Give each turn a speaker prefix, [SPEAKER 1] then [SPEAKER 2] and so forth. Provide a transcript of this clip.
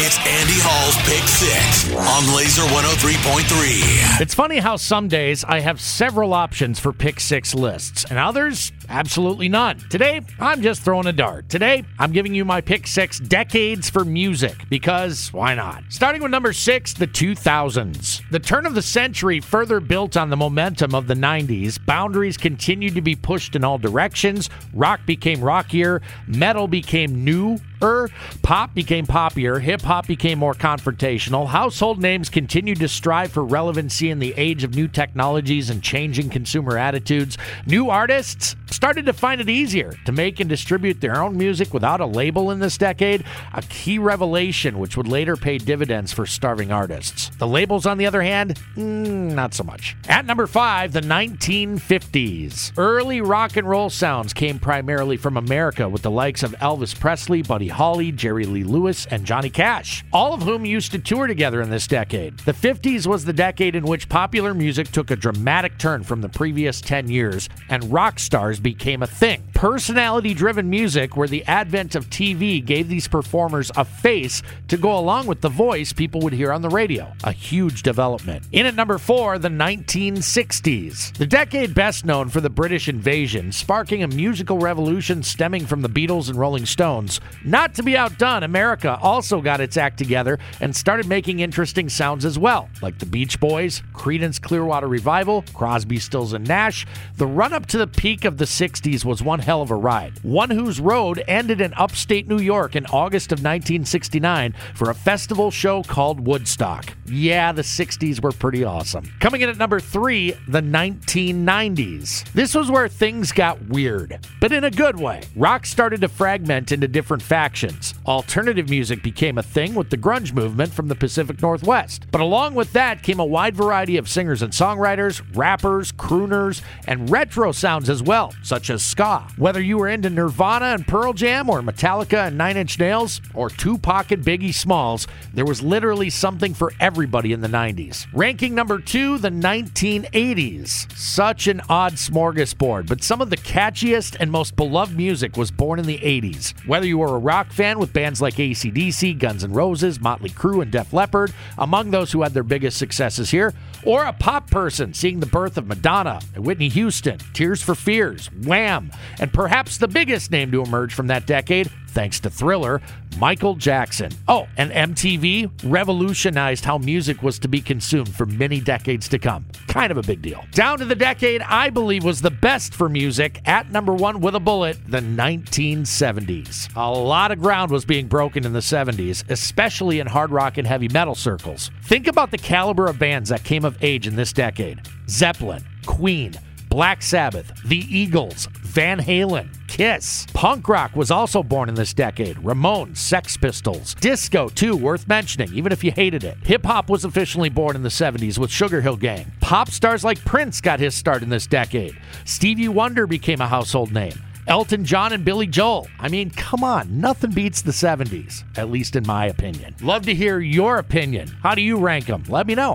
[SPEAKER 1] It's Andy Hall's Pick Six on Laser 103.3.
[SPEAKER 2] It's funny how some days I have several options for pick six lists, and others, absolutely none. Today, I'm just throwing a dart. Today, I'm giving you my pick six decades for music, because why not? Starting with number six, the 2000s. The turn of the century further built on the momentum of the 90s. Boundaries continued to be pushed in all directions. Rock became rockier, metal became new er, pop became poppier, hip hop became more confrontational, household names continued to strive for relevancy in the age of new technologies and changing consumer attitudes. New artists started to find it easier to make and distribute their own music without a label in this decade, a key revelation which would later pay dividends for starving artists. The labels, on the other hand, mm, not so much. At number five, the 1950s. Early rock and roll sounds came primarily from America with the likes of Elvis Presley, Buddy Holly, Jerry Lee Lewis, and Johnny Cash, all of whom used to tour together in this decade. The 50s was the decade in which popular music took a dramatic turn from the previous 10 years, and rock stars became a thing. Personality driven music, where the advent of TV gave these performers a face to go along with the voice people would hear on the radio. A huge development. In at number four, the 1960s. The decade best known for the British invasion, sparking a musical revolution stemming from the Beatles and Rolling Stones. Not to be outdone, America also got its act together and started making interesting sounds as well, like the Beach Boys, Creedence Clearwater Revival, Crosby, Stills, and Nash. The run up to the peak of the 60s was one hell of a ride, one whose road ended in upstate New York in August of 1969 for a festival show called Woodstock. Yeah, the 60s were pretty awesome. Coming in at number three, the 1990s. This was where things got weird, but in a good way. Rock started to fragment into different factions. Alternative music became a thing with the grunge movement from the Pacific Northwest. But along with that came a wide variety of singers and songwriters, rappers, crooners, and retro sounds as well, such as ska. Whether you were into Nirvana and Pearl Jam, or Metallica and Nine Inch Nails, or Tupac and Biggie Smalls, there was literally something for everybody in the 90s. Ranking number two, the 1980s. Such an odd smorgasbord, but some of the catchiest and most beloved music was born in the 80s. Whether you were a rock fan with bands like ACDC, Guns N' Roses, Motley Crue, and Def Leppard, among those who had their biggest successes here, or a pop person seeing the birth of Madonna, and Whitney Houston, Tears for Fears, Wham, and perhaps the biggest name to emerge from that decade, thanks to Thriller, Michael Jackson. Oh, and MTV revolutionized how music was to be consumed for many decades to come. Kind of a big deal. Down to the decade I believe was the best for music, at number one with a bullet, the 1970s. A lot of ground was being broken in the 70s, especially in hard rock and heavy metal circles. Think about the caliber of bands that came of age in this decade Zeppelin, Queen, Black Sabbath, The Eagles, Van Halen, Kiss. Punk rock was also born in this decade. Ramones, Sex Pistols. Disco, too, worth mentioning, even if you hated it. Hip hop was officially born in the 70s with Sugar Hill Gang. Pop stars like Prince got his start in this decade. Stevie Wonder became a household name. Elton John and Billy Joel. I mean, come on, nothing beats the 70s, at least in my opinion. Love to hear your opinion. How do you rank them? Let me know.